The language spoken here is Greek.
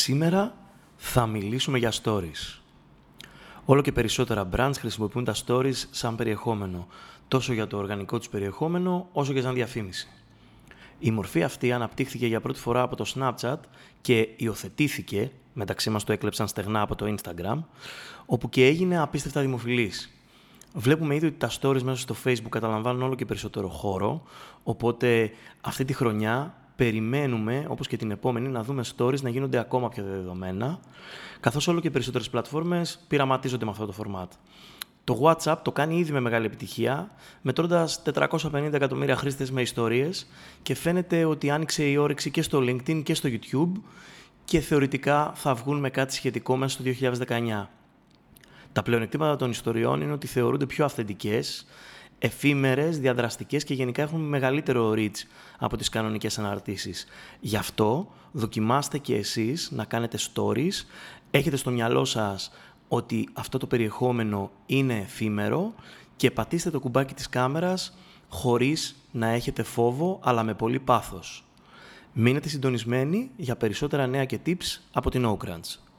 Σήμερα θα μιλήσουμε για stories. Όλο και περισσότερα brands χρησιμοποιούν τα stories σαν περιεχόμενο, τόσο για το οργανικό τους περιεχόμενο, όσο και σαν διαφήμιση. Η μορφή αυτή αναπτύχθηκε για πρώτη φορά από το Snapchat και υιοθετήθηκε, μεταξύ μας το έκλεψαν στεγνά από το Instagram, όπου και έγινε απίστευτα δημοφιλής. Βλέπουμε ήδη ότι τα stories μέσα στο Facebook καταλαμβάνουν όλο και περισσότερο χώρο, οπότε αυτή τη χρονιά περιμένουμε, όπως και την επόμενη, να δούμε stories να γίνονται ακόμα πιο δεδομένα, καθώς όλο και περισσότερες πλατφόρμες πειραματίζονται με αυτό το format. Το WhatsApp το κάνει ήδη με μεγάλη επιτυχία, μετρώντας 450 εκατομμύρια χρήστες με ιστορίες και φαίνεται ότι άνοιξε η όρεξη και στο LinkedIn και στο YouTube και θεωρητικά θα βγουν με κάτι σχετικό μέσα στο 2019. Τα πλεονεκτήματα των ιστοριών είναι ότι θεωρούνται πιο αυθεντικές, εφήμερες, διαδραστικές και γενικά έχουν μεγαλύτερο reach από τις κανονικές αναρτήσεις. Γι' αυτό δοκιμάστε και εσείς να κάνετε stories, έχετε στο μυαλό σας ότι αυτό το περιεχόμενο είναι εφήμερο και πατήστε το κουμπάκι της κάμερας χωρίς να έχετε φόβο αλλά με πολύ πάθος. Μείνετε συντονισμένοι για περισσότερα νέα και tips από την Oakrants.